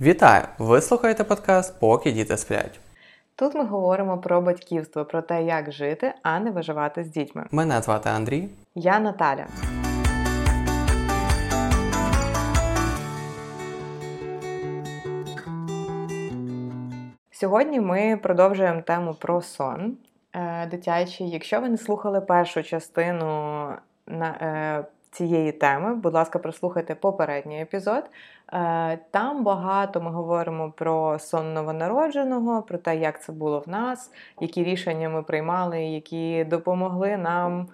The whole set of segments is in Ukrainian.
Вітаю! Ви слухаєте подкаст Поки діти сплять. Тут ми говоримо про батьківство, про те, як жити, а не виживати з дітьми. Мене звати Андрій. Я Наталя. Сьогодні ми продовжуємо тему про сон е, дитячий. Якщо ви не слухали першу частину на е, цієї теми, будь ласка, прослухайте попередній епізод. Е, там багато ми говоримо про сон новонародженого, про те, як це було в нас, які рішення ми приймали, які допомогли нам.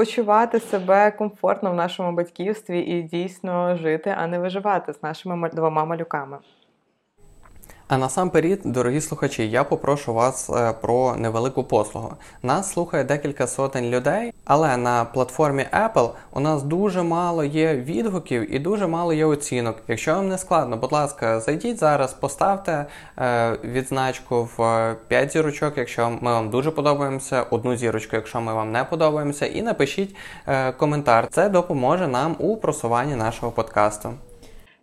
Почувати себе комфортно в нашому батьківстві і дійсно жити, а не виживати з нашими двома малюками. А насамперед, дорогі слухачі, я попрошу вас е, про невелику послугу. Нас слухає декілька сотень людей, але на платформі Apple у нас дуже мало є відгуків і дуже мало є оцінок. Якщо вам не складно, будь ласка, зайдіть зараз, поставте е, відзначку в 5 зірочок, якщо ми вам дуже подобаємося, одну зірочку, якщо ми вам не подобаємося, і напишіть е, коментар. Це допоможе нам у просуванні нашого подкасту.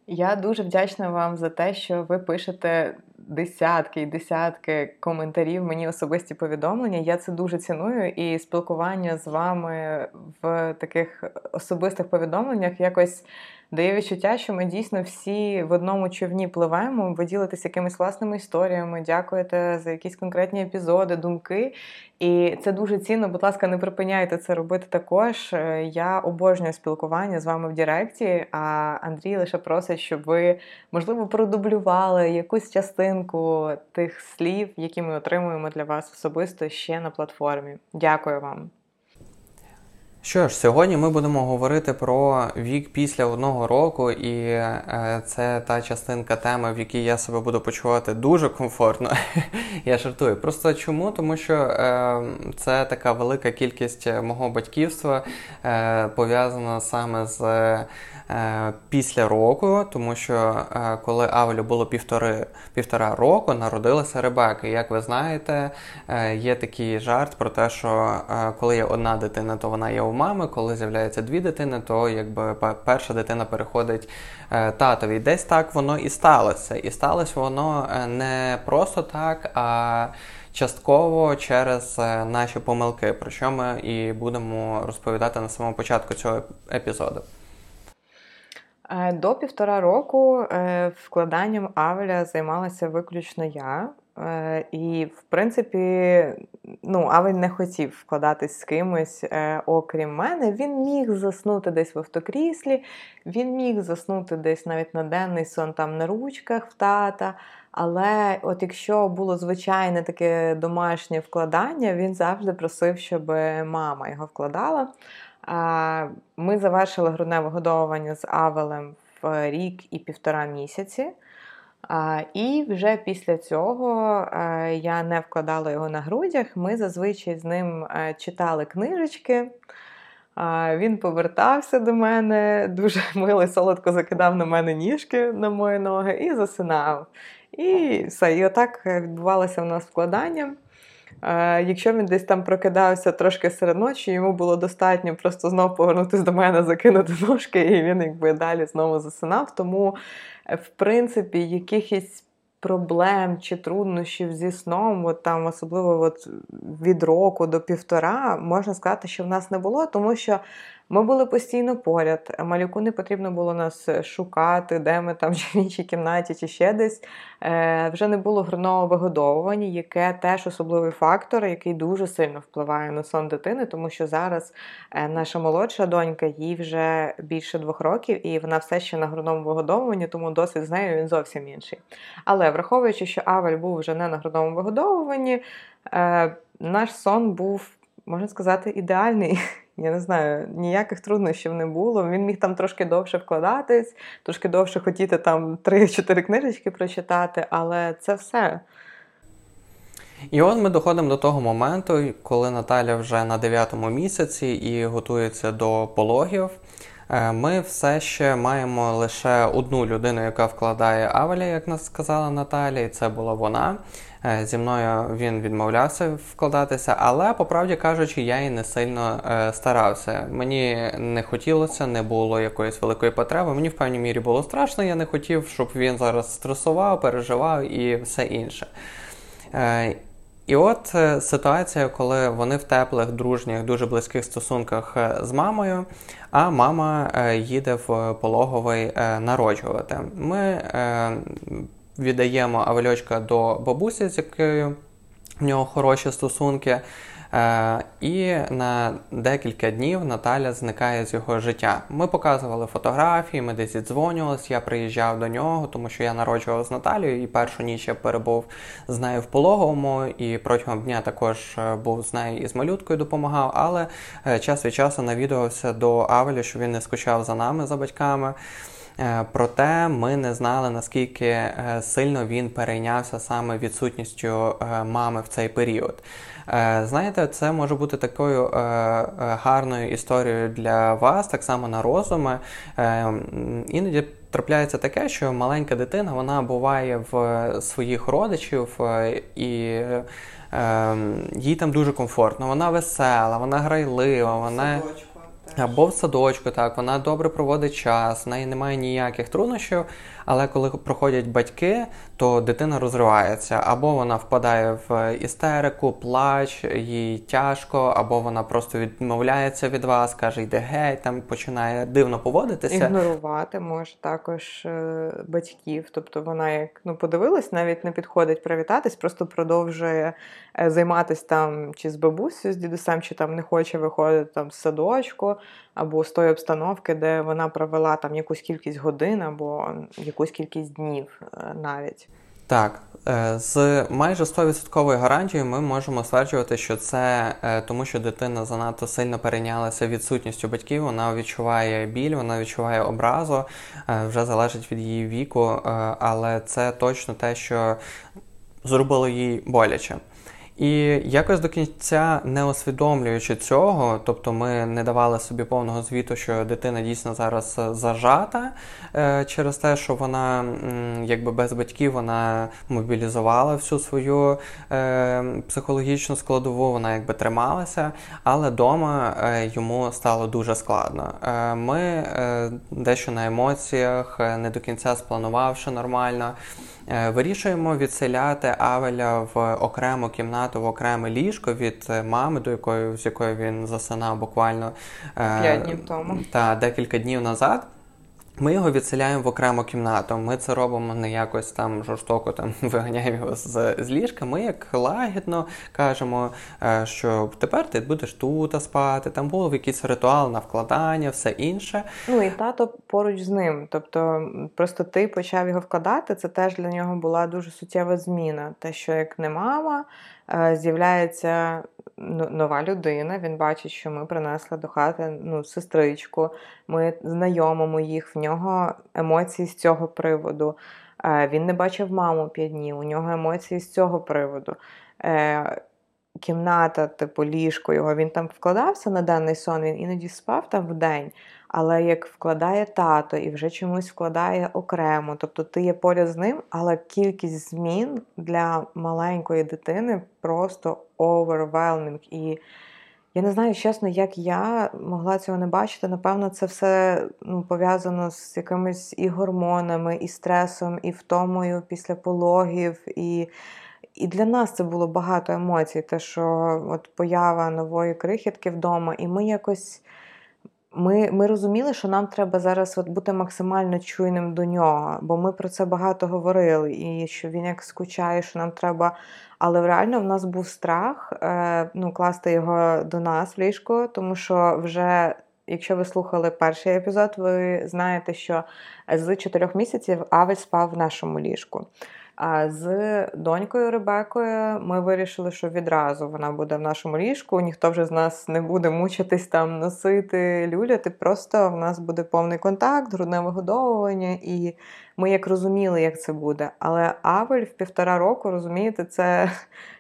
Я дуже вдячна вам за те, що ви пишете десятки і десятки коментарів, мені особисті повідомлення. Я це дуже ціную, і спілкування з вами в таких особистих повідомленнях якось дає відчуття, що ми дійсно всі в одному човні пливемо, ви ділитесь якимись власними історіями, дякуєте за якісь конкретні епізоди, думки. І це дуже цінно. Будь ласка, не припиняйте це робити також. Е, я обожнюю спілкування з вами в Директі, а Андрій лише просить, щоб ви, можливо, продублювали якусь частинку тих слів, які ми отримуємо для вас особисто ще на платформі. Дякую вам. Що ж, сьогодні ми будемо говорити про вік після одного року, і е, це та частинка теми, в якій я себе буду почувати дуже комфортно. я жартую. Просто чому? Тому що е, це така велика кількість мого батьківства е, пов'язана саме з Е, після року, тому що е, коли Авелю було півтори, півтора року, народилася Ребека. Як ви знаєте, е, є такий жарт про те, що коли є одна дитина, то вона є у мами, коли з'являється дві дитини, то якби перша дитина переходить татові. Десь так воно і сталося. І сталося воно не просто так, а частково через наші помилки, про що ми і будемо розповідати на самому початку цього епізоду. Е, до півтора року е, вкладанням Авеля займалася виключно я. Е, і, в принципі, ну, Авель не хотів вкладатись з кимось, окрім мене. Він міг заснути десь в автокріслі, він міг заснути десь навіть на денний сон там на ручках в тата. Але от якщо було звичайне таке домашнє вкладання, він завжди просив, щоб мама його вкладала. Ми завершили грудне вигодовування з Авелем в рік і півтора місяці. І вже після цього е, я не вкладала його на грудях. Ми зазвичай з ним е, читали книжечки. Він повертався до мене, дуже мило солодко закидав на мене ніжки на мої ноги і засинав. І все. І отак відбувалося у нас вкладання. Якщо він десь там прокидався трошки серед ночі, йому було достатньо просто знову повернутися до мене, закинути ножки, і він якби далі знову засинав. Тому, е, в принципі, якихось проблем чи труднощів зі сном, от там особливо от від року до півтора, можна сказати, що в нас не було, тому що ми були постійно поряд. Малюку не потрібно було нас шукати, де ми там чи в іншій кімнаті, чи ще десь. Е, Вже не було грудного вигодовування, яке теж особливий фактор, який дуже сильно впливає на сон дитини, тому що зараз е, наша молодша донька, їй вже більше двох років, і вона все ще на грудному вигодовуванні, тому досвід з нею він зовсім інший. Але враховуючи, що Авель був вже не на грудному вигодовуванні, е, наш сон був, можна сказати, ідеальний. Я не знаю, ніяких труднощів не було. Він міг там трошки довше вкладатись, трошки довше хотіти там 3-4 книжечки прочитати, але це все. І от ми доходимо до того моменту, коли Наталя вже на 9 місяці і готується до пологів. Е, ми все ще маємо лише одну людину, яка вкладає Авеля, як нас сказала Наталія, і це була вона. Е, зі мною він відмовлявся вкладатися, але по правді кажучи, я і не сильно е, старався. Мені не хотілося, не було якоїсь великої потреби. Мені в певній мірі було страшно. Я не хотів, щоб він зараз стресував, переживав і все інше. І от ситуація, коли вони в теплих, дружніх, дуже близьких стосунках з мамою, а мама е, їде в пологовий е, народжувати. Ми е, віддаємо Авельочка до бабусі, з якою в нього хороші стосунки. Е, і на декілька днів Наталя зникає з його життя. Ми показували фотографії, ми десь дзвонювалися, я приїжджав до нього, тому що я народжував з Наталією, і першу ніч я перебув з нею в пологовому, і протягом дня також е, був з нею і з малюткою допомагав, але е, час від часу навідувався до Авеля, що він не скучав за нами, за батьками. Проте ми не знали, наскільки сильно він перейнявся саме відсутністю мами в цей період. Е, знаєте, це може бути такою е, е, гарною історією для вас, так само на розуми. Іноді трапляється таке, що маленька дитина вона буває в своїх родичів і. Їй там дуже комфортно, вона весела, вона грайлива, вона або в садочку, так вона добре проводить час, в неї немає ніяких труднощів. Але коли проходять батьки, то дитина розривається, або вона впадає в істерику, плач, їй тяжко, або вона просто відмовляється від вас, каже, йде геть, там починає дивно поводитися. Ігнорувати може також е, батьків. Тобто вона як ну подивилась, навіть не підходить привітатись, просто продовжує е, займатися там чи з бабусею, з дідусем, чи там не хоче виходити там з садочку або з тої обстановки, де вона провела там якусь кількість годин, або якусь кількість днів е, навіть. Так, е, з майже 100% гарантією ми можемо стверджувати, що це е, тому, що дитина занадто сильно перейнялася відсутністю батьків. Вона відчуває біль, вона відчуває образу, вже залежить від її віку, але це точно те, що зробило їй боляче. І якось до кінця не усвідомлюючи цього, тобто ми не давали собі повного звіту, що дитина дійсно зараз е, зажата е, через те, що вона якби без батьків вона мобілізувала всю свою е, психологічну складову, вона якби трималася, але вдома йому стало дуже складно. Ми дещо на емоціях, не до кінця спланувавши нормально. Е, вирішуємо відселяти Авеля в окрему кімнату, в окреме ліжко від е, мами, до якої з якої він засинав буквально 5 днів тому та декілька днів назад. Ми його відселяємо в окрему кімнату. Ми це робимо не якось там жорстоко там виганяємо його з, з ліжка. Ми як лагідно кажемо, е, що тепер ти будеш тут спати. Там був якийсь ритуал на вкладання, все інше. Ну і тато поруч з ним. Тобто, просто ти почав його вкладати. Це теж для нього була дуже суттєва зміна. Те, що як не мама, е, з'являється нова людина. Він бачить, що ми принесли до хати ну, сестричку, ми знайомимо їх, в нього емоції з цього приводу. Е, він не бачив маму п'ять днів, у нього емоції з цього приводу. Кімната, типу ліжко його, він там вкладався на денний сон, він іноді спав там в день, але як вкладає тато і вже чомусь вкладає окремо. Тобто ти є поряд з ним, але кількість змін для маленької дитини просто overwhelming. І я не знаю, чесно, як я могла цього не бачити. Напевно, це все ну, пов'язано з якимись і гормонами, і стресом, і втомою після пологів. і і для нас це було багато емоцій, те, що от поява нової крихітки вдома, і ми якось ми ми розуміли, що нам треба зараз от бути максимально чуйним до нього, бо ми про це багато говорили, і що він як скучає, що нам треба. Але реально в нас був страх е, ну, класти його до нас в ліжко, тому що вже. Якщо ви слухали перший епізод, ви знаєте, що з чотирьох місяців Авель спав в нашому ліжку. А з донькою Ребекою ми вирішили, що відразу вона буде в нашому ліжку. Ніхто вже з нас не буде мучитись там носити, люляти. Просто в нас буде повний контакт, грудне вигодовування, і ми як розуміли, як це буде. Але Авель в півтора року, розумієте, це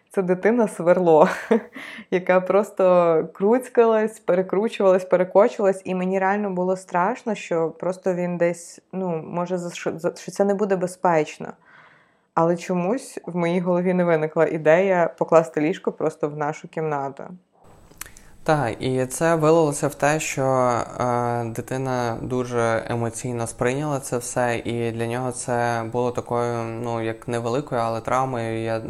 це дитина сверло, яка просто круцькалась, перекручувалась, перекочувалась, і мені реально було страшно, що просто він десь, ну, може, що це не буде безпечно. Але чомусь в моїй голові не виникла ідея покласти ліжко просто в нашу кімнату. Так, і це вилилося в те, що е, дитина дуже емоційно сприйняла це все, і для нього це було такою, ну як невеликою, але травмою. Я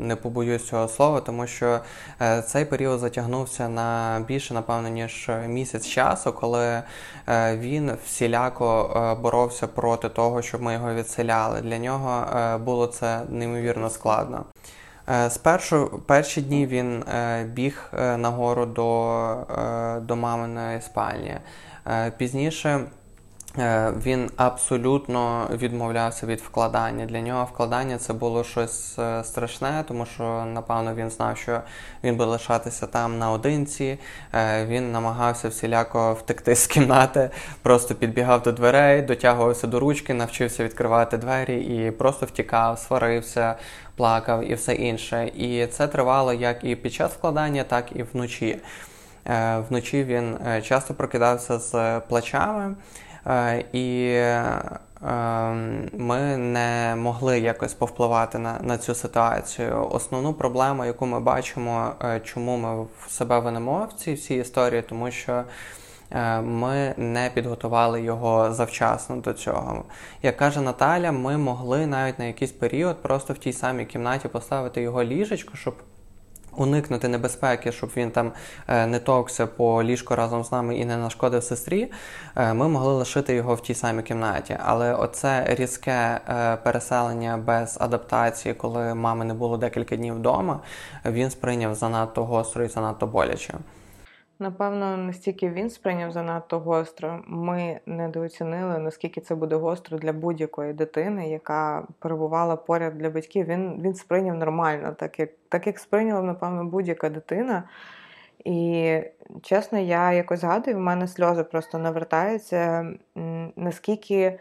не побоюсь цього слова, тому що е, цей період затягнувся на більше, напевно, ніж місяць часу, коли е, він всіляко е, боровся проти того, щоб ми його відселяли. Для нього е, було це неймовірно складно. Е, спершу перші дні він е, біг е, нагору до до маминої спальні. Пізніше він абсолютно відмовлявся від вкладання. Для нього вкладання це було щось е, страшне, тому що, напевно, він знав, що він буде лишатися там наодинці. Е, він намагався всіляко втекти з кімнати, просто підбігав до дверей, дотягувався до ручки, навчився відкривати двері і просто втікав, сварився, плакав і все інше. І це тривало як і під час вкладання, так і вночі. Вночі він часто прокидався з плачами. Е, і ем, ми не могли якось повпливати на на цю ситуацію. Основну проблему, яку ми бачимо, е, чому ми в себе винемо в цій всій історії, тому що е, ми не підготували його завчасно до цього. Як каже Наталя, ми могли навіть на якийсь період просто в тій самій кімнаті поставити його ліжечко, щоб уникнути небезпеки, щоб він там е, не товкся по ліжку разом з нами і не нашкодив сестрі, е, ми могли лишити його в тій самій кімнаті. Але оце різке е, переселення без адаптації, коли мами не було декілька днів вдома, він сприйняв занадто гостро і занадто боляче. Напевно, настільки він сприйняв занадто гостро, ми недооцінили, наскільки це буде гостро для будь-якої дитини, яка перебувала поряд для батьків. Він він сприйняв нормально, так як так як сприйняла, напевно, будь-яка дитина. І чесно, я якось згадую, в мене сльози просто навертаються, наскільки,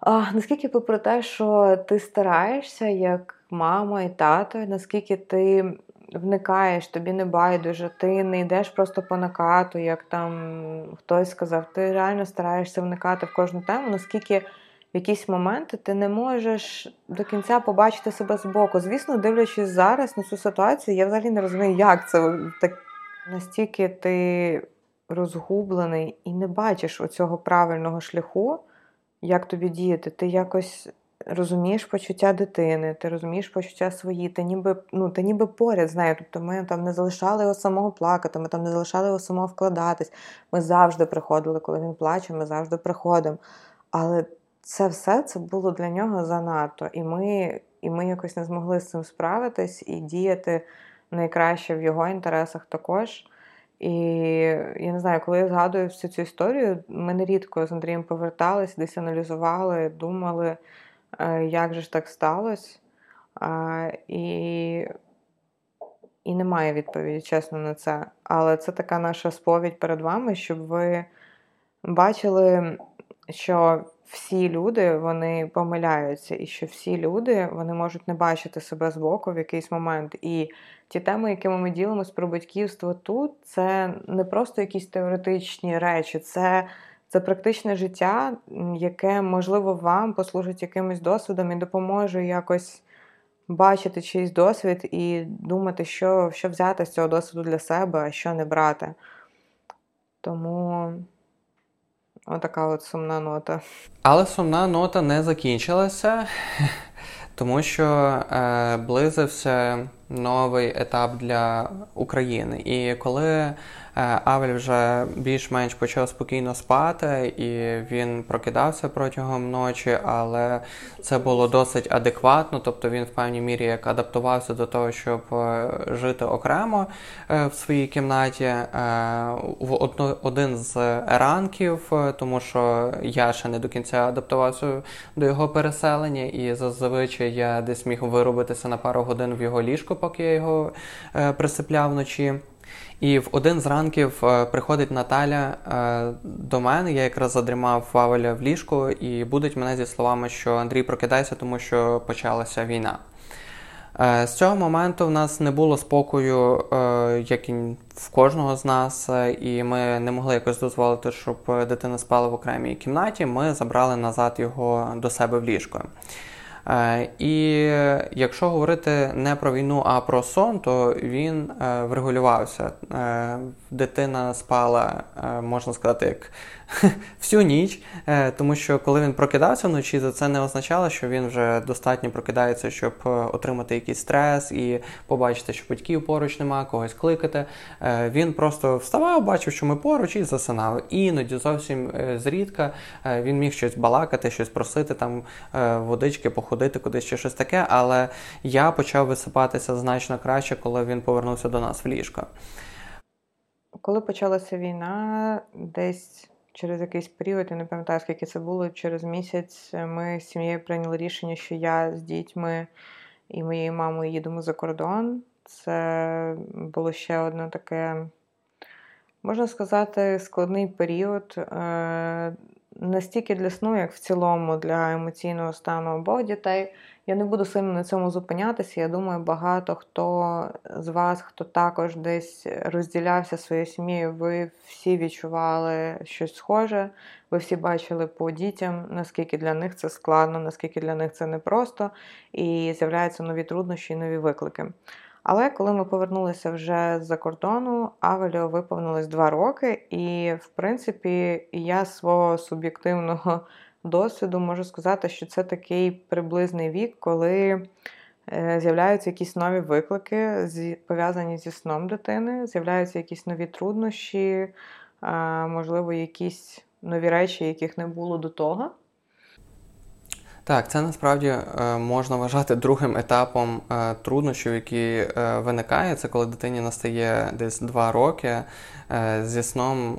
а, наскільки попри те, що ти стараєшся як мама і тато, наскільки ти вникаєш, тобі не байдуже, ти не йдеш просто по накату, як там хтось сказав, ти реально стараєшся вникати в кожну тему, наскільки в якісь моменти ти не можеш до кінця побачити себе збоку. Звісно, дивлячись зараз на цю ситуацію, я взагалі не розумію, як це так настільки ти розгублений і не бачиш оцього правильного шляху, як тобі діяти. Ти якось розумієш почуття дитини, ти розумієш почуття свої, ти ніби ну, ти ніби поряд з нею. Тобто ми там не залишали його самого плакати, ми там не залишали його самого вкладатись. Ми завжди приходили, коли він плаче, ми завжди приходимо. Але це все це було для нього занадто. І ми, І ми якось не змогли з цим справитись і діяти найкраще в його інтересах також. І я не знаю, коли я згадую всю цю історію, ми нерідко з Андрієм повертались, десь аналізували, думали. Е, як же ж так сталося? І і немає відповіді, чесно, на це. Але це така наша сповідь перед вами, щоб ви бачили, що всі люди вони помиляються, і що всі люди вони можуть не бачити себе збоку в якийсь момент. І ті теми, якими ми ділимося про батьківство тут, це не просто якісь теоретичні речі, це це практичне життя, яке, можливо, вам послужить якимось досвідом і допоможе якось бачити чийсь досвід і думати, що що взяти з цього досвіду для себе, а що не брати. Тому отака от сумна нота. Але сумна нота не закінчилася, тому що е, близився новий етап для України. І коли Авель вже більш-менш почав спокійно спати, і він прокидався протягом ночі, але це було досить адекватно, тобто він в певній мірі як адаптувався до того, щоб е, жити окремо е, в своїй кімнаті. В один з ранків, тому що я ще не до кінця адаптувався до його переселення, і зазвичай я десь міг виробитися на пару годин в його ліжку, поки я його присипляв вночі. І в один з ранків е, приходить Наталя е, до мене. Я якраз задрімав Вавеля в ліжку і будуть мене зі словами, що Андрій прокидайся, тому що почалася війна. З цього моменту в нас не було спокою, як і в кожного з нас, і ми не могли якось дозволити, щоб дитина спала в окремій кімнаті. Ми забрали назад його до себе в ліжко. Е, і якщо говорити не про війну, а про сон, то він е, врегулювався. Е, дитина спала, можна сказати, як всю ніч, е, тому що коли він прокидався вночі, то це не означало, що він вже достатньо прокидається, щоб е, отримати якийсь стрес і побачити, що батьків поруч нема, когось кликати. Е, він просто вставав, бачив, що ми поруч, і засинав. Іноді зовсім зрідка він міг щось балакати, щось просити, там водички, походити кудись чи щось таке. Але я почав висипатися значно краще, коли він повернувся до нас в ліжко. Коли почалася війна, десь через якийсь період, я не пам'ятаю, скільки це було, через місяць е, ми з сім'єю прийняли рішення, що я з дітьми і моєю мамою їдемо за кордон. Це було ще одне таке, можна сказати, складний період. Е, не стільки для сну, як в цілому для емоційного стану обох дітей. Я не буду сильно на цьому зупинятися. Я думаю, багато хто з вас, хто також десь розділявся своєю сім'єю, ви всі відчували щось схоже. Ви всі бачили по дітям, наскільки для них це складно, наскільки для них це непросто, і з'являються нові труднощі і нові виклики. Але коли ми повернулися вже з-за кордону, Авеліо виповнилось два роки, і, в принципі, я свого суб'єктивного досвіду можу сказати, що це такий приблизний вік, коли е, з'являються якісь нові виклики, пов'язані зі сном дитини, з'являються якісь нові труднощі, можливо, якісь нові речі, яких не було до того. Так, це насправді е, можна вважати другим етапом е, труднощів, які е, виникає. Це коли дитині настає десь два роки. Зі сном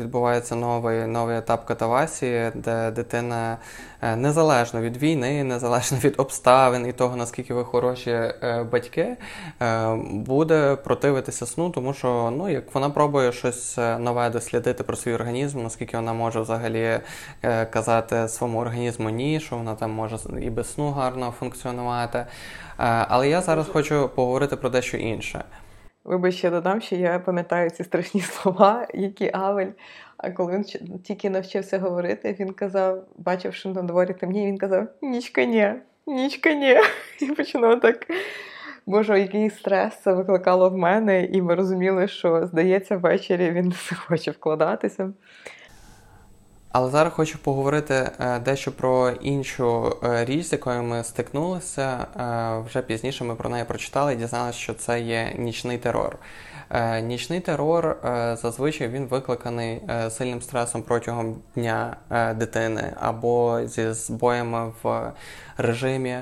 відбувається новий новий етап катавасії, де дитина незалежно від війни, незалежно від обставин і того, наскільки ви хороші батьки, буде противитися сну, тому що ну, як вона пробує щось нове дослідити про свій організм, наскільки вона може взагалі казати своєму організму ні, що вона там може і без сну гарно функціонувати. Е, але я зараз хочу поговорити про дещо інше. Вибач, я додам, що я пам'ятаю ці страшні слова, які Авель, а коли він тільки навчився говорити, він казав, бачивши на дворі темні, він казав: Нічка ні, нічка ні. І починав так. Боже, який стрес це викликало в мене, і ми розуміли, що, здається, ввечері він не хоче вкладатися. Але зараз хочу поговорити е, дещо про іншу е, річ, з якою ми стикнулися. Е, вже пізніше ми про неї прочитали і дізналися, що це є нічний терор. Нічний терор зазвичай він викликаний сильним стресом протягом дня дитини або зі збоями в режимі.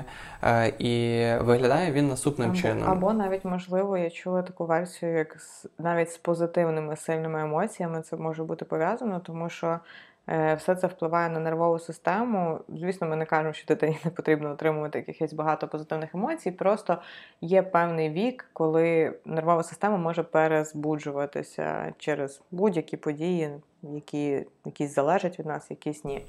І виглядає він наступним або, чином. Або навіть, можливо, я чула таку версію, як з, навіть з позитивними сильними емоціями це може бути пов'язано, тому що все це впливає на нервову систему. Звісно, ми не кажемо, що дитині не потрібно отримувати якихось багато позитивних емоцій. Просто є певний вік, коли нервова система може перезбуджуватися через будь-які події, які якісь залежать від нас, якісь ні.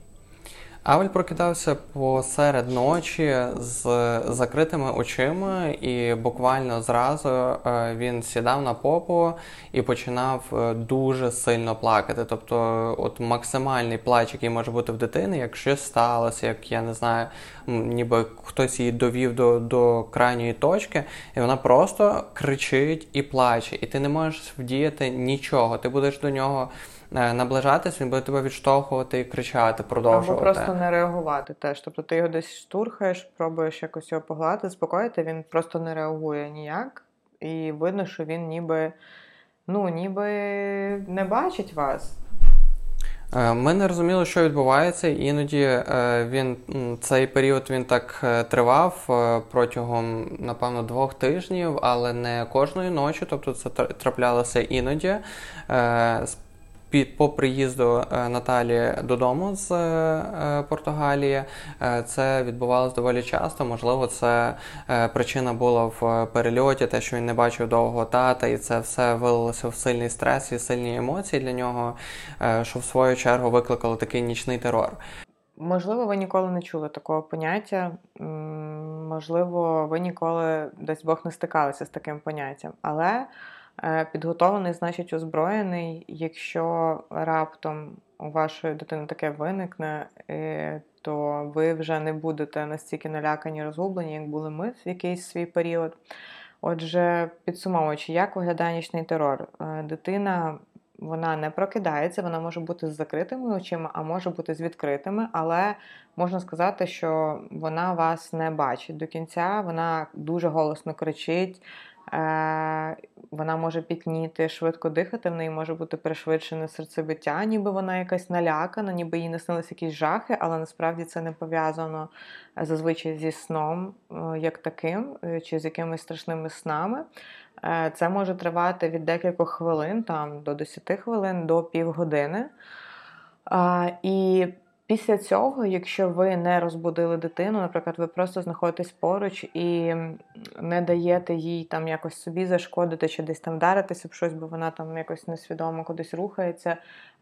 Авель прокидався посеред ночі з закритими очима, і буквально зразу е, він сідав на попу і починав е, дуже сильно плакати. Тобто, от максимальний плач, який може бути в дитини, як щось сталося, як я не знаю, ніби хтось її довів до до крайньої точки, і вона просто кричить і плаче, і ти не можеш вдіяти нічого. Ти будеш до нього. Е, наближатись, він буде тебе відштовхувати і кричати, продовжувати. Або просто не реагувати теж. Тобто ти його десь штурхаєш, пробуєш якось його погладити, спокоїти, він просто не реагує ніяк. І видно, що він ніби ну, ніби не бачить вас. Е, ми не розуміли, що відбувається, іноді е, він цей період він так тривав протягом, напевно, двох тижнів, але не кожної ночі, тобто це траплялося іноді по приїзду е, Наталі додому з е, Португалії. Е, це відбувалося доволі часто. Можливо, це причина була в перельоті, те, що він не бачив довго тата, і це все вилилося в сильний стрес і сильні емоції для нього, що в свою чергу викликало такий нічний терор. Можливо, ви ніколи не чули такого поняття. можливо, ви ніколи десь Бог не стикалися з таким поняттям. Але підготовлений, значить, озброєний, якщо раптом у вашої дитини таке виникне, е, то ви вже не будете настільки налякані, розгублені, як були ми в якийсь свій період. Отже, підсумовуючи, як виглядає нічний терор, е, дитина вона не прокидається, вона може бути з закритими очима, а може бути з відкритими, але можна сказати, що вона вас не бачить до кінця, вона дуже голосно кричить, Е, вона може пітніти, швидко дихати, в неї може бути пришвидшене серцебиття, ніби вона якась налякана, ніби їй наснилися якісь жахи, але насправді це не пов'язано е, зазвичай зі сном, е, як таким, чи з якимись страшними снами. Це може тривати від декількох хвилин, там до 10 хвилин до півгодини. І Після цього, якщо ви не розбудили дитину, наприклад, ви просто знаходитесь поруч і не даєте їй там якось собі зашкодити чи десь там вдаритися в щось, бо вона там якось несвідомо кудись рухається,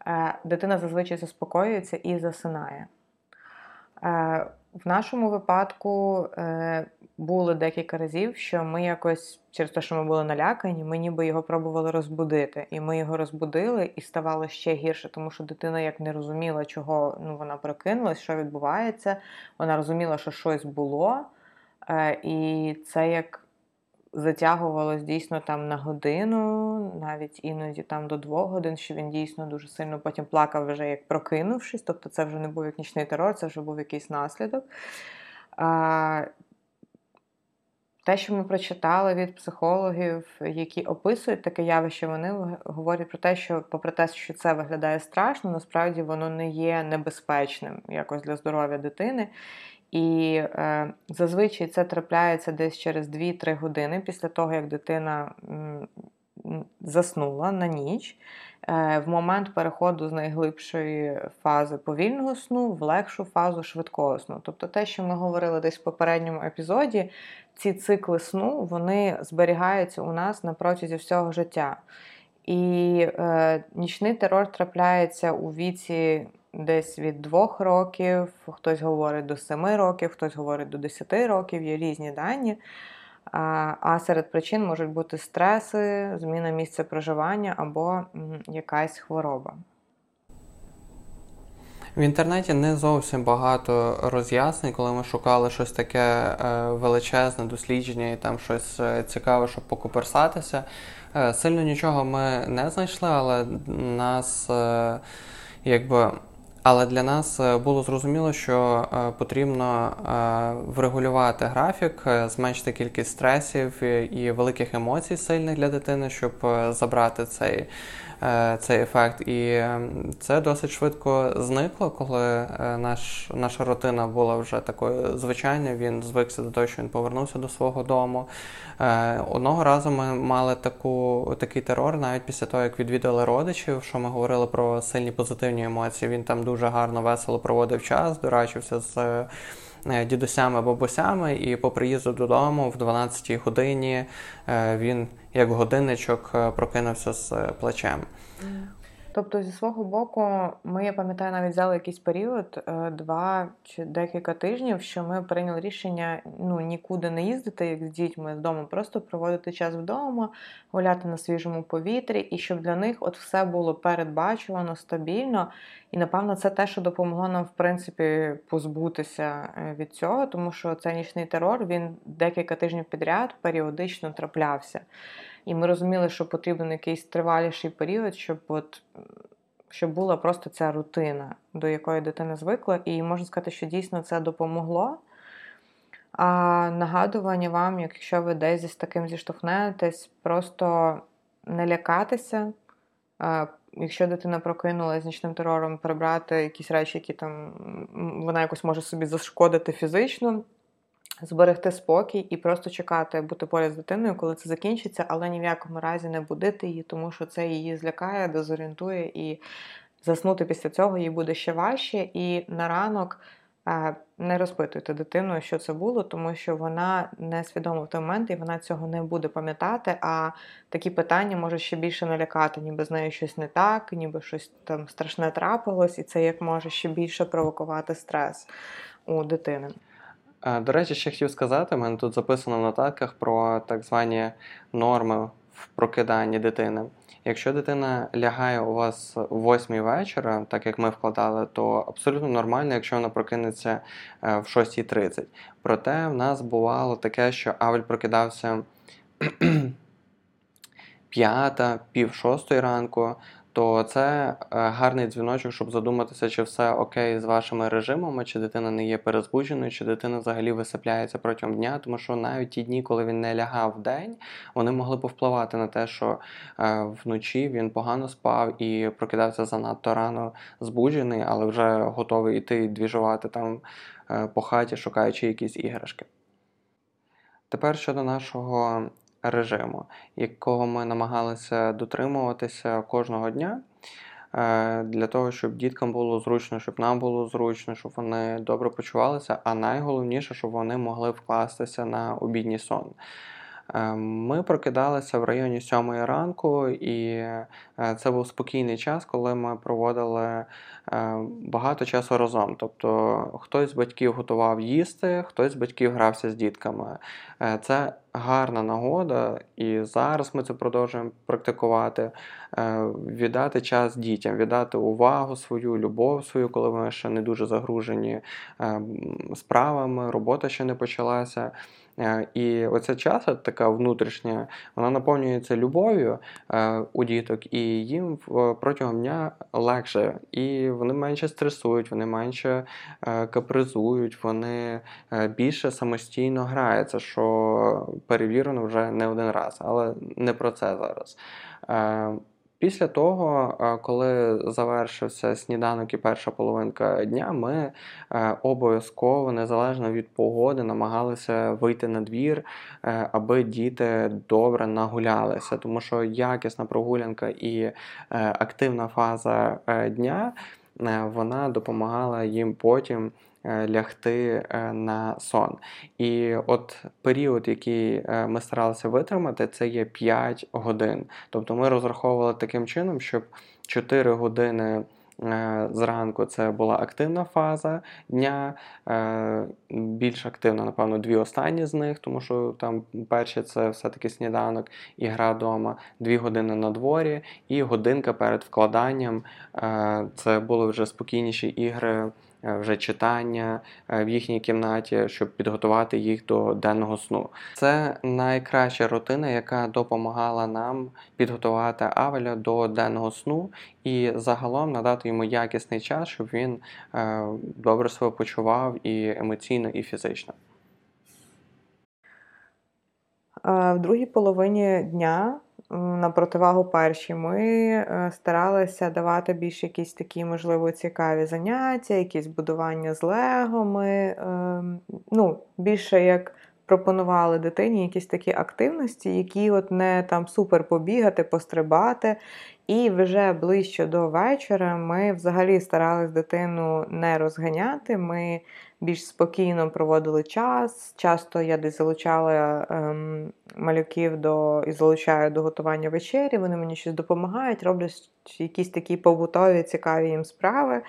е, дитина зазвичай заспокоюється і засинає. В нашому випадку е, було декілька разів, що ми якось через те, що ми були налякані, ми ніби його пробували розбудити. І ми його розбудили, і ставало ще гірше, тому що дитина як не розуміла, чого ну, вона прокинулась, що відбувається. Вона розуміла, що щось було. Е, і це як затягувалось дійсно там на годину, навіть іноді там до двох годин, що він дійсно дуже сильно потім плакав, вже як прокинувшись. Тобто це вже не був як нічний терор, це вже був якийсь наслідок. А, те, що ми прочитали від психологів, які описують таке явище, вони говорять про те, що, попри те, що це виглядає страшно, насправді воно не є небезпечним якось для здоров'я дитини. І е, зазвичай це трапляється десь через 2-3 години після того, як дитина м, заснула на ніч. Е, в момент переходу з найглибшої фази повільного сну в легшу фазу швидкого сну. Тобто те, що ми говорили десь в попередньому епізоді, ці цикли сну вони зберігаються у нас на протязі всього життя. І е, нічний терор трапляється у віці десь від двох років, хтось говорить до семи років, хтось говорить до десяти років, є різні дані. А серед причин можуть бути стреси, зміна місця проживання або якась хвороба. В інтернеті не зовсім багато роз'яснень, коли ми шукали щось таке е, величезне дослідження і там щось е, цікаве, щоб покуперсатися. Е, сильно нічого ми не знайшли, але нас якби. Але для нас е, було зрозуміло, що е, потрібно е, врегулювати графік, зменшити кількість стресів і великих емоцій сильних для дитини, щоб забрати цей цей ефект. І це досить швидко зникло, коли наш, наша рутина була вже такою звичайною. Він звикся до того, що він повернувся до свого дому. Одного разу ми мали таку, такий терор навіть після того, як відвідали родичів, що ми говорили про сильні позитивні емоції. Він там дуже гарно, весело проводив час, дорачився з е, дідусями, бабусями, і по приїзду додому в 12-й годині е, він, як годинничок, е, прокинувся з плечем. Тобто, зі свого боку, ми, я пам'ятаю, навіть взяли якийсь період, два чи декілька тижнів, що ми прийняли рішення ну, нікуди не їздити, як з дітьми з дому, просто проводити час вдома, гуляти на свіжому повітрі, і щоб для них от все було передбачувано стабільно. І, напевно, це те, що допомогло нам, в принципі, позбутися е, від цього, тому що цей нічний терор він декілька тижнів підряд періодично траплявся. І ми розуміли, що потрібен якийсь триваліший період, щоб от. Щоб була просто ця рутина, до якої дитина звикла, і можна сказати, що дійсно це допомогло. А нагадування вам, якщо ви десь з таким зіштовхнетесь, просто не лякатися, Якщо дитина прокинулася з нічним терором, прибрати якісь речі, які там вона якось може собі зашкодити фізично, зберегти спокій і просто чекати, бути поряд з дитиною, коли це закінчиться, але ні в якому разі не будити її, тому що це її злякає, дезорієнтує, і заснути після цього їй буде ще важче. І на ранок. Не розпитуйте дитину, що це було, тому що вона не свідома в той момент і вона цього не буде пам'ятати. А такі питання можуть ще більше налякати, ніби з нею щось не так, ніби щось там страшне трапилось, і це як може ще більше провокувати стрес у дитини. До речі, ще хотів сказати, у мене тут записано в нотатках про так звані норми в прокиданні дитини. Якщо дитина лягає у вас в 8 вечора, так як ми вкладали, то абсолютно нормально, якщо вона прокинеться е, в 6.30. Проте в нас бувало таке, що Авель прокидався п'ята, пів шостої ранку то це е, гарний дзвіночок, щоб задуматися, чи все окей з вашими режимами, чи дитина не є перезбудженою, чи дитина взагалі висипляється протягом дня, тому що навіть ті дні, коли він не лягав в день, вони могли повпливати на те, що е, вночі він погано спав і прокидався занадто рано збуджений, але вже готовий йти двіжувати там е, по хаті, шукаючи якісь іграшки. Тепер щодо нашого режиму, якого ми намагалися дотримуватися кожного дня. Е, для того, щоб діткам було зручно, щоб нам було зручно, щоб вони добре почувалися, а найголовніше, щоб вони могли вкластися на обідній сон. Е, ми прокидалися в районі 7 ранку, і е, це був спокійний час, коли ми проводили багато часу разом. Тобто хтось з батьків готував їсти, хтось з батьків грався з дітками. Це гарна нагода, і зараз ми це продовжуємо практикувати, е, віддати час дітям, віддати увагу свою, любов свою, коли ми ще не дуже загружені е, справами, робота ще не почалася. Е, і оця час, така внутрішня, вона наповнюється любов'ю у діток, і їм протягом дня легше. І вони менше стресують, вони менше капризують, вони більше самостійно граються. що перевірено вже не один раз, але не про це зараз. Е, після того, е, коли завершився сніданок і перша половинка дня, ми е, обов'язково, незалежно від погоди, намагалися вийти на двір, аби діти добре нагулялися, тому що якісна прогулянка і активна фаза дня вона допомагала їм потім. Е, лягти е, на сон. І от період, який е, ми старалися витримати, це є 5 годин. Тобто ми розраховували таким чином, щоб 4 години. Зранку це була активна фаза дня, більш активна, напевно, дві останні з них, тому що там перші це все-таки сніданок і гра вдома, дві години на дворі, і годинка перед вкладанням. Це були вже спокійніші ігри вже читання е, в їхній кімнаті, щоб підготувати їх до денного сну. Це найкраща рутина, яка допомагала нам підготувати Авеля до денного сну і загалом надати йому якісний час, щоб він е, добре себе почував і емоційно, і фізично. В другій половині дня на противагу першій, ми е, старалися давати більш якісь такі, можливо, цікаві заняття, якісь будування з лего. Ми ем, ну, більше як пропонували дитині якісь такі активності, які от не там супер побігати, пострибати. І вже ближче до вечора ми взагалі старались дитину не розганяти. Ми більш спокійно проводили час. Часто я десь залучала ем, малюків до і залучаю до готування вечері. Вони мені щось допомагають, роблять якісь такі побутові, цікаві їм справи.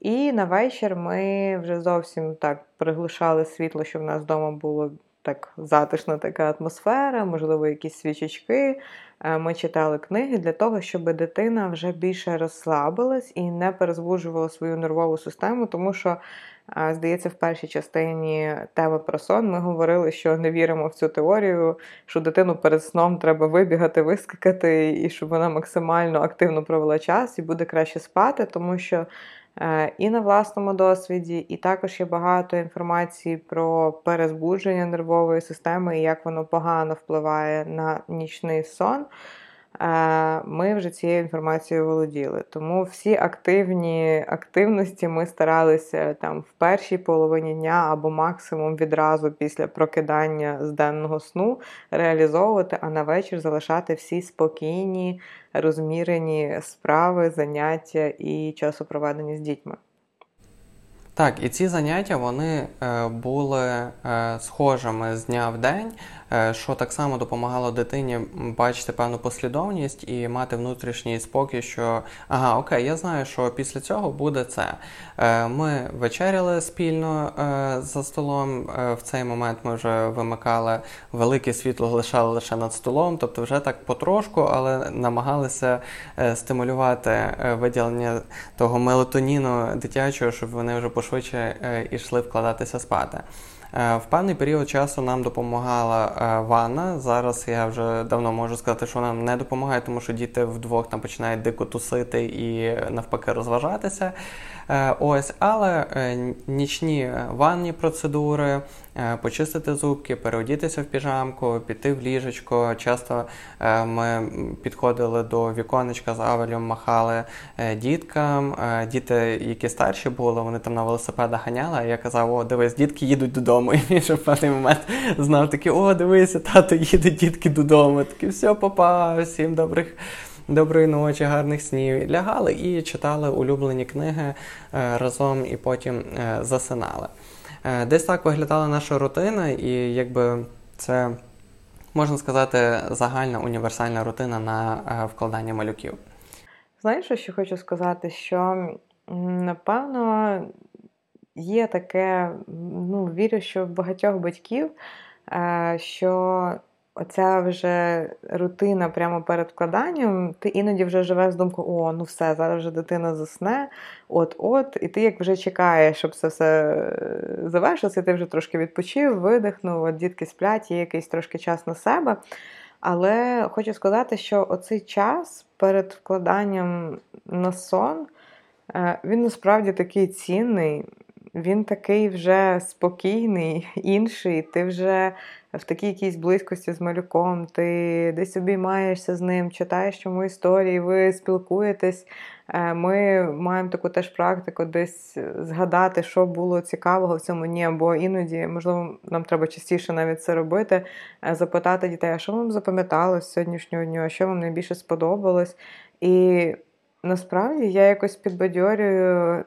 І на вечір ми вже зовсім так приглушали світло, щоб в нас вдома було так затишна така атмосфера, можливо, якісь свічечки. Е, ми читали книги для того, щоб дитина вже більше розслабилась і не перезбуджувала свою нервову систему, тому що. Здається, в першій частині теми про сон ми говорили, що не віримо в цю теорію, що дитину перед сном треба вибігати, вискакати, і щоб вона максимально активно провела час і буде краще спати, тому що Е, і на власному досвіді, і також є багато інформації про перезбудження нервової системи і як воно погано впливає на нічний сон. Ми вже цією інформацією володіли. Тому всі активні активності ми старалися там в першій половині дня або максимум відразу після прокидання з денного сну реалізовувати, а на вечір залишати всі спокійні, розмірені справи, заняття і часопроведення з дітьми. Так, і ці заняття вони е, були е, схожими з дня в день. Що так само допомагало дитині бачити певну послідовність і мати внутрішній спокій, що ага, окей, я знаю, що після цього буде це. Ми вечеряли спільно за столом. В цей момент ми вже вимикали велике світло, лишали лише над столом, тобто вже так потрошку, але намагалися стимулювати виділення того мелатоніну дитячого, щоб вони вже пошвидше йшли вкладатися спати. Е, в певний період часу нам допомагала е, ванна. Зараз я вже давно можу сказати, що вона не допомагає, тому що діти вдвох там починають дико тусити і навпаки розважатися. Е, ось, але нічні ванні процедури, почистити зубки, переодітися в піжамку, піти в ліжечко. Часто ми підходили до віконечка з авелем, махали діткам. Діти, які старші були, вони там на велосипедах ганяли. а Я казав, о, дивись, дітки їдуть додому. І він ще в певний момент знав такий, о, дивися, тато їде дітки додому. Такий, все, папа, всім добрих. Доброї ночі, гарних снів. Лягали і читали улюблені книги е, разом і потім е, засинали. Е, десь так виглядала наша рутина, і якби це, можна сказати, загальна універсальна рутина на вкладання малюків. Знаєш, що хочу сказати, що напевно є таке, ну, вірю, що в багатьох батьків, що оця вже рутина прямо перед вкладанням, ти іноді вже живеш з думкою, о, ну все, зараз вже дитина засне, от-от, і ти як вже чекаєш, щоб це все е, завершилося, ти вже трошки відпочив, видихнув, от дітки сплять, є якийсь трошки час на себе. Але хочу сказати, що оцей час перед вкладанням на сон, е, він насправді такий цінний він такий вже спокійний, інший. Ти вже в такій якійсь близькості з малюком, ти десь обіймаєшся з ним, читаєш йому історії, ви спілкуєтесь. Е, ми маємо таку теж практику десь згадати, що було цікавого в цьому дні, або іноді, можливо, нам треба частіше навіть це робити, е, запитати дітей, а що вам запам'яталось сьогоднішнього дню, а що вам найбільше сподобалось. І насправді я якось підбадьорюю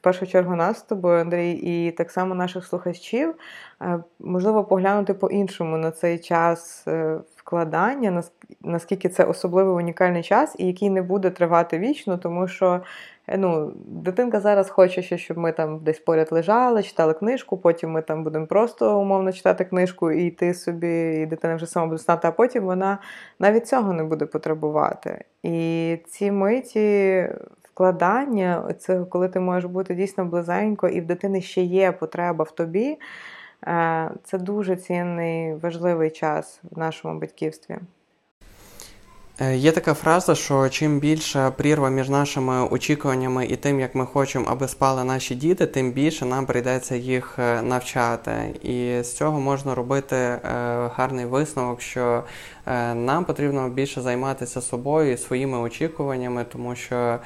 першу чергу нас з тобою, Андрій, і так само наших слухачів, е, можливо, поглянути по-іншому на цей час е, вкладання, наскільки це особливий унікальний час, і який не буде тривати вічно, тому що е, ну, дитинка зараз хоче, ще, щоб ми там десь поряд лежали, читали книжку, потім ми там будемо просто умовно читати книжку і йти собі, і дитина вже сама буде знати, а потім вона навіть цього не буде потребувати. І ці миті вкладання, це коли ти можеш бути дійсно близенько, і в дитини ще є потреба в тобі, е, це дуже цінний, важливий час в нашому батьківстві. Е, є така фраза, що чим більша прірва між нашими очікуваннями і тим, як ми хочемо, аби спали наші діти, тим більше нам прийдеться їх е, навчати. І з цього можна робити гарний висновок, що нам потрібно більше займатися собою і своїми очікуваннями, тому що.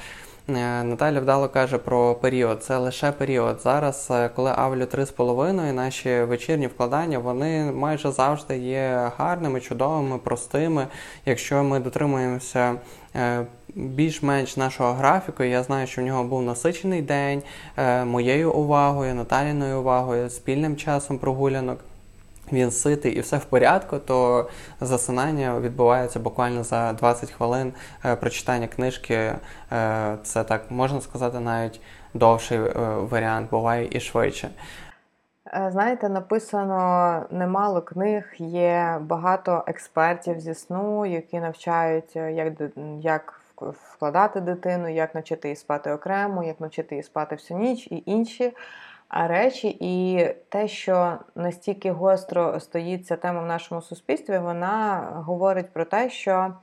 Е, Наталя вдало каже про період. Це лише період. Зараз, е, коли авлю 3,5, наші вечірні вкладання вони майже завжди є гарними, чудовими, простими. Якщо ми дотримуємося. Е, більш-менш нашого графіку, я знаю, що в нього був насичений день моєю увагою, Наталіною увагою, спільним часом прогулянок він ситий і все в порядку, то засинання відбувається буквально за 20 хвилин е, прочитання книжки. Е, це так можна сказати, навіть довший е, варіант, буває і швидше. Знаєте, написано немало книг, є багато експертів зі сну, які навчають, як як вкладати дитину, як навчити її спати окремо, як навчити її спати всю ніч і інші речі, і те, що настільки гостро стоїть ця тема в нашому суспільстві, вона говорить про те, що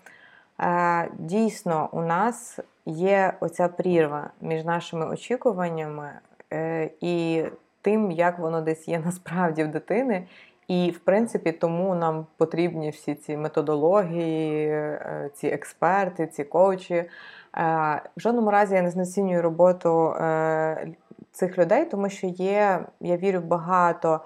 е, дійсно у нас є оця прірва між нашими очікуваннями е, і тим, як воно десь є насправді в дитини. І, в принципі, тому нам потрібні всі ці методології, е, ці експерти, ці коучі. Е, в жодному разі я не знецінюю роботу е, цих людей, тому що є, я вірю, багато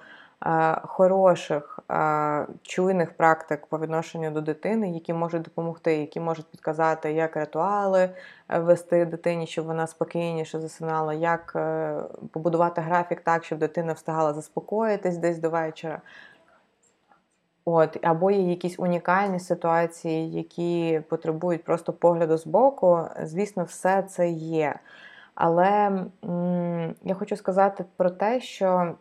е, хороших е, чуйних практик по відношенню до дитини, які можуть допомогти, які можуть підказати, як ритуали е, вести дитині, щоб вона спокійніше засинала, як е, побудувати графік так, щоб дитина встигала заспокоїтись десь до вечора. От, Або є якісь унікальні ситуації, які потребують просто погляду збоку. Звісно, все це є. Але я хочу сказати про те, що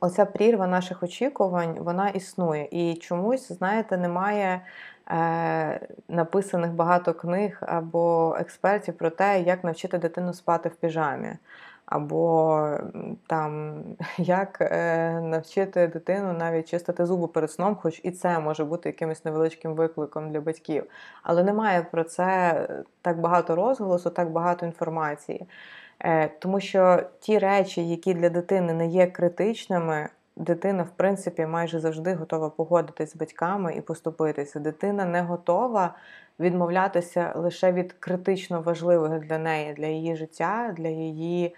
оця прірва наших очікувань вона існує. І чомусь, знаєте, немає е- написаних багато книг або експертів про те, як навчити дитину спати в піжамі або там як е, навчити дитину навіть чистити зуби перед сном, хоч і це може бути якимось невеличким викликом для батьків. Але немає про це так багато розголосу, так багато інформації. Е, тому що ті речі, які для дитини не є критичними, дитина, в принципі, майже завжди готова погодитись з батьками і поступитися. Дитина не готова відмовлятися лише від критично важливих для неї, для її життя, для її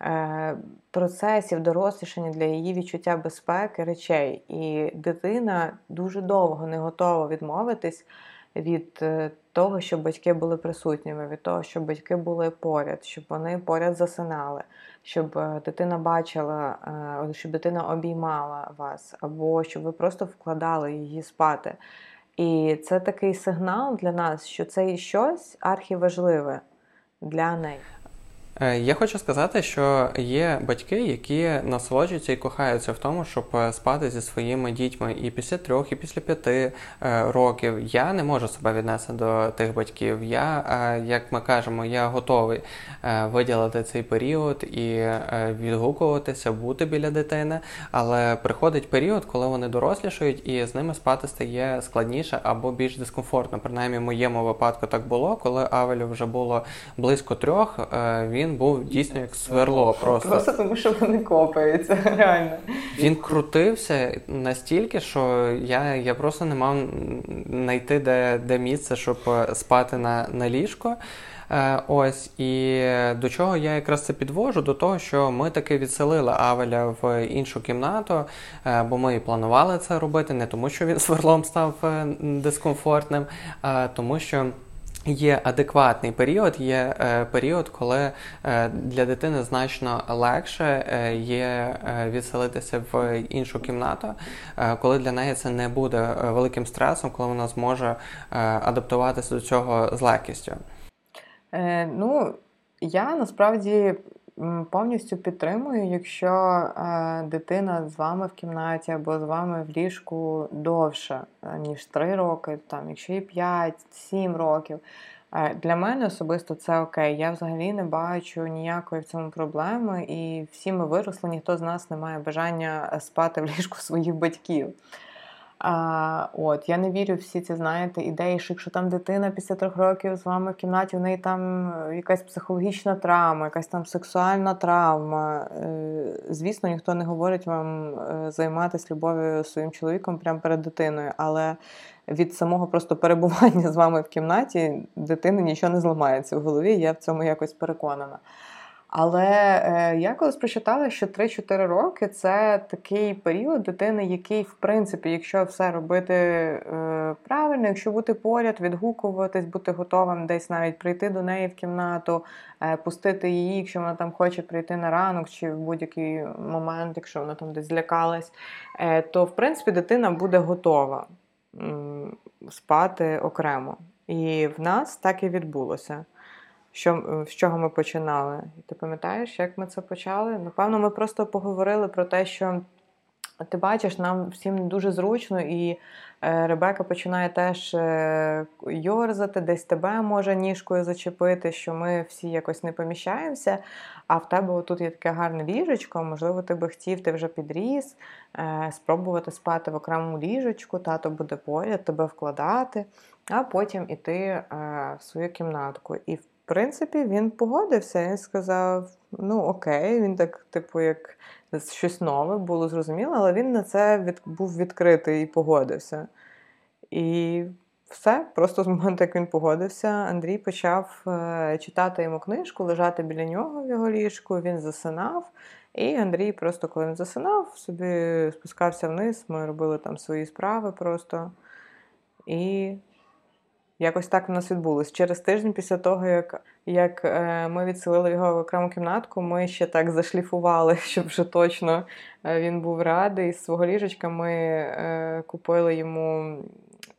е, процесів дорослішання, для її відчуття безпеки речей. І дитина дуже довго не готова відмовитись від е, того, щоб батьки були присутніми, від того, щоб батьки були поряд, щоб вони поряд засинали, щоб е, дитина бачила, е, щоб дитина обіймала вас, або щоб ви просто вкладали її спати. І це такий сигнал для нас, що це щось архіважливе для неї. Е, я хочу сказати, що є батьки, які насолоджуються і кохаються в тому, щоб е, спати зі своїми дітьми і після трьох, і після п'яти е, років. Я не можу себе віднести до тих батьків. Я, як ми кажемо, я готовий виділити цей період і відгукуватися, бути біля дитини. Але приходить період, коли вони дорослішають, і з ними спати стає складніше або більш дискомфортно. Принаймні, в моєму випадку так було, коли Авелю вже було близько трьох. Він він був дійсно як сверло. Просто Просто тому, що вони копаються. реально. Він крутився настільки, що я я просто не мав знайти де де місце, щоб е, спати на, на ліжко. Е, ось і до чого я якраз це підвожу, до того, що ми таки відселили Авеля в іншу кімнату, е, бо ми і планували це робити, не тому, що він сверлом став дискомфортним, а тому що. Є адекватний період, є е, період, коли е, для дитини значно легше е, є е, відселитися в іншу кімнату, е, коли для неї це не буде е, великим стресом, коли вона зможе адаптуватися до цього з легкістю. Ну, я насправді повністю підтримую, якщо е, дитина з вами в кімнаті або з вами в ліжку довше, е, ніж 3 роки, там, якщо і 5-7 років. Е, для мене особисто це окей. Я взагалі не бачу ніякої в цьому проблеми, і всі ми виросли, ніхто з нас не має бажання спати в ліжку своїх батьків. А, От, Я не вірю всі ці, знаєте, ідеї, що якщо там дитина після трьох років з вами в кімнаті, в неї там е, якась психологічна травма, якась там сексуальна травма. Е, звісно, ніхто не говорить вам е, займатися любов'ю своїм чоловіком прямо перед дитиною, але від самого просто перебування з вами в кімнаті дитини нічого не зламається в голові, я в цьому якось переконана. Але е, я колись прочитала, що 3-4 роки це такий період дитини, який, в принципі, якщо все робити е, правильно, якщо бути поряд, відгукуватись, бути готовим десь навіть прийти до неї в кімнату, е, пустити її, якщо вона там хоче прийти на ранок чи в будь-який момент, якщо вона там десь злякалась, то в принципі дитина буде готова спати окремо. І в нас так і відбулося що, з чого ми починали. Ти пам'ятаєш, як ми це почали? Напевно, ми просто поговорили про те, що ти бачиш, нам всім дуже зручно, і е, Ребека починає теж е, йорзати, десь тебе може ніжкою зачепити, що ми всі якось не поміщаємося. А в тебе тут є таке гарне ліжечко, можливо, ти би хотів, ти вже підріс, е, спробувати спати в окремому ліжечку, тато буде поряд, тебе вкладати, а потім іти в свою кімнатку. І принципі, він погодився. Він сказав: ну окей, він так, типу, як щось нове було зрозуміло, але він на це від, був відкритий і погодився. І все, просто з моменту, як він погодився, Андрій почав е, читати йому книжку, лежати біля нього в його ліжку, він засинав. І Андрій просто, коли він засинав, собі спускався вниз, ми робили там свої справи просто. І Якось так у нас відбулось. Через тиждень після того, як як е, ми відселили його в окрему кімнатку, ми ще так зашліфували, щоб вже точно е, він був радий. З свого ліжечка ми е, купили йому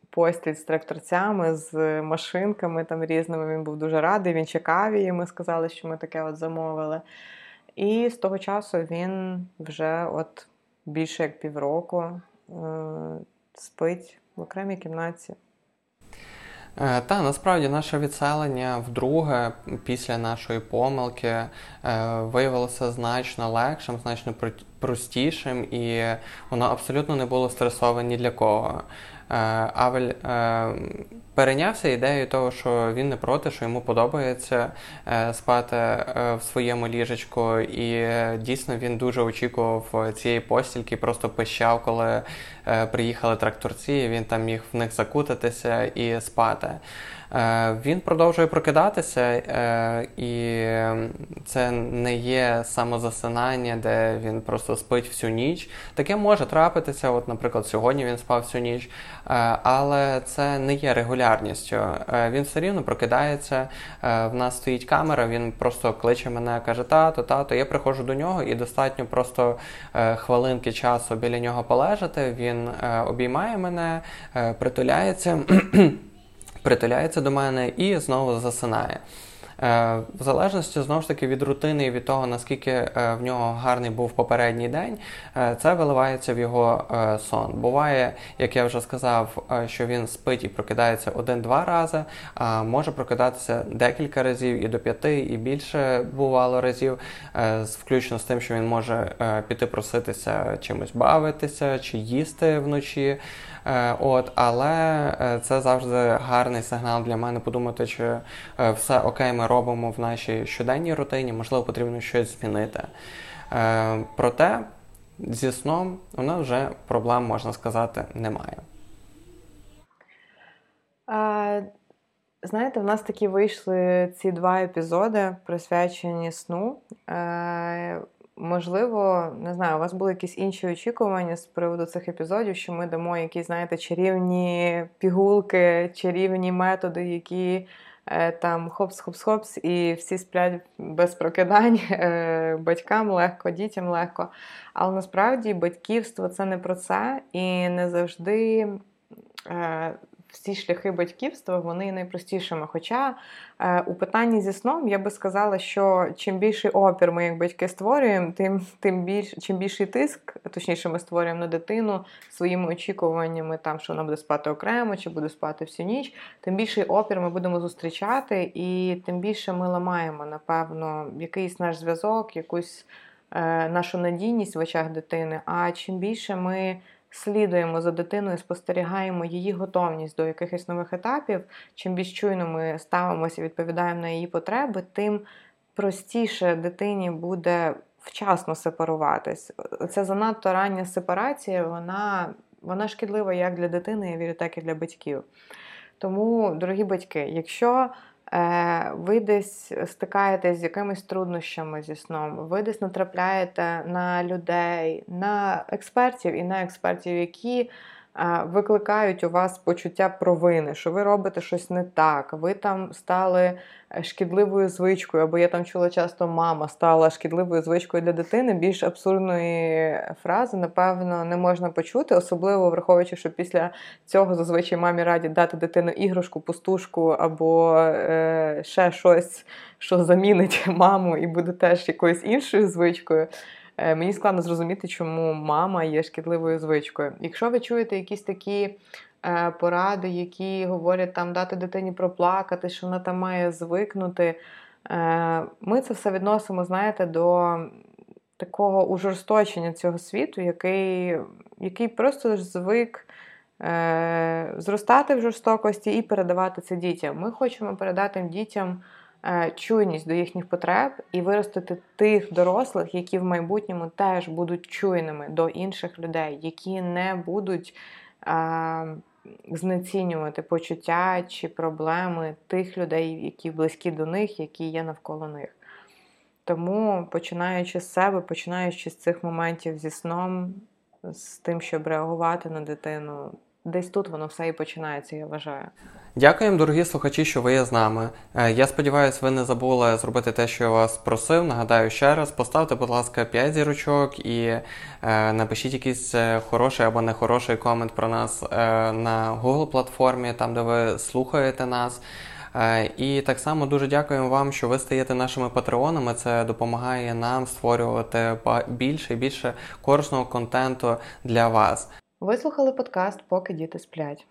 постіль з тракторцями, з машинками там різними. Він був дуже радий. Він чекав її. Ми сказали, що ми таке от замовили. І з того часу він вже от більше як півроку спить в окремій кімнаті. Е, та насправді наше відселення вдруге після нашої помилки е, виявилося значно легшим, значно простішим, і воно абсолютно не було стресове ні для кого. Е, Авель перейнявся ідеєю того, що він не проти, що йому подобається спати в своєму ліжечку, і дійсно він дуже очікував цієї постільки, просто пищав, коли приїхали тракторці. Він там міг в них закутатися і спати. Е, він продовжує прокидатися, е, і це не є самозасинання, де він просто спить всю ніч. Таке може трапитися. От, наприклад, сьогодні він спав всю ніч, е, але це не є регулярністю. Він все рівно прокидається. В нас стоїть камера, він просто кличе мене, каже: Тато, тато. Я приходжу до нього, і достатньо просто хвилинки часу біля нього полежати. Він обіймає мене, притуляється притуляється до мене і знову засинає. Е, в залежності знову ж таки від рутини і від того, наскільки е, в нього гарний був попередній день, е, це виливається в його сон. Буває, як я вже сказав, що він спить і прокидається один-два рази, а може прокидатися декілька разів і до п'яти, і більше бувало разів, включно з тим, що він може піти проситися чимось бавитися чи їсти вночі. От, Але це завжди гарний сигнал для мене подумати, чи все окей, ми робимо в нашій щоденній рутині, можливо, потрібно щось змінити. Е, проте зі сном у нас вже проблем, можна сказати, немає. А, Знаєте, в нас такі вийшли ці два епізоди, присвячені сну. Е, Можливо, не знаю, у вас були якісь інші очікування з приводу цих епізодів, що ми дамо якісь, знаєте, чарівні пігулки, чарівні методи, які там хопс-хопс-хопс, і всі сплять без прокидань, е, батькам легко, дітям легко. Але насправді батьківство це не про це і не завжди. Всі шляхи батьківства вони найпростішими. Хоча е, у питанні зі сном я би сказала, що чим більший опір ми як батьки створюємо, тим тим більш чим більший тиск, точніше, ми створюємо на дитину своїми очікуваннями, там що вона буде спати окремо, чи буде спати всю ніч, тим більший опір ми будемо зустрічати, і тим більше ми ламаємо, напевно, якийсь наш зв'язок, якусь е, нашу надійність в очах дитини. А чим більше ми слідуємо за дитиною, спостерігаємо її готовність до якихось нових етапів. Чим більш чуйно ми ставимося і відповідаємо на її потреби, тим простіше дитині буде вчасно сепаруватись. Це занадто рання сепарація, вона вона шкідлива як для дитини, я вірю, так і для батьків. Тому, дорогі батьки, якщо ви десь стикаєтесь з якимись труднощами зі сном, ви десь натрапляєте на людей, на експертів і на експертів, які викликають у вас почуття провини, що ви робите щось не так, ви там стали е, шкідливою звичкою, або я там чула часто, мама стала шкідливою звичкою для дитини. Більш абсурдної фрази, напевно, не можна почути, особливо враховуючи, що після цього зазвичай мамі раді дати дитину іграшку, пустушку або е, ще щось, що замінить маму і буде теж якоюсь іншою звичкою. Е, мені складно зрозуміти, чому мама є шкідливою звичкою. Якщо ви чуєте якісь такі е, поради, які говорять там дати дитині проплакати, що вона там має звикнути, е, ми це все відносимо, знаєте, до такого ужорсточення цього світу, який, який просто звик. Зростати в жорстокості і передавати це дітям. Ми хочемо передати дітям чуйність до їхніх потреб і виростити тих дорослих, які в майбутньому теж будуть чуйними до інших людей, які не будуть а, знецінювати почуття чи проблеми тих людей, які близькі до них, які є навколо них. Тому, починаючи з себе, починаючи з цих моментів зі сном, з тим, щоб реагувати на дитину, десь тут воно все і починається, я вважаю. Дякуємо, дорогі слухачі, що ви є з нами. Е, я сподіваюся, ви не забули зробити те, що я вас просив. Нагадаю ще раз, поставте, будь ласка, 5 зірочок і е, напишіть якийсь е, хороший або нехороший комент про нас на Google платформі, там де ви слухаєте нас. І так само дуже дякуємо вам, що ви стаєте нашими патреонами. Це допомагає нам створювати більше і більше корисного контенту для вас. Вислухали подкаст, поки діти сплять.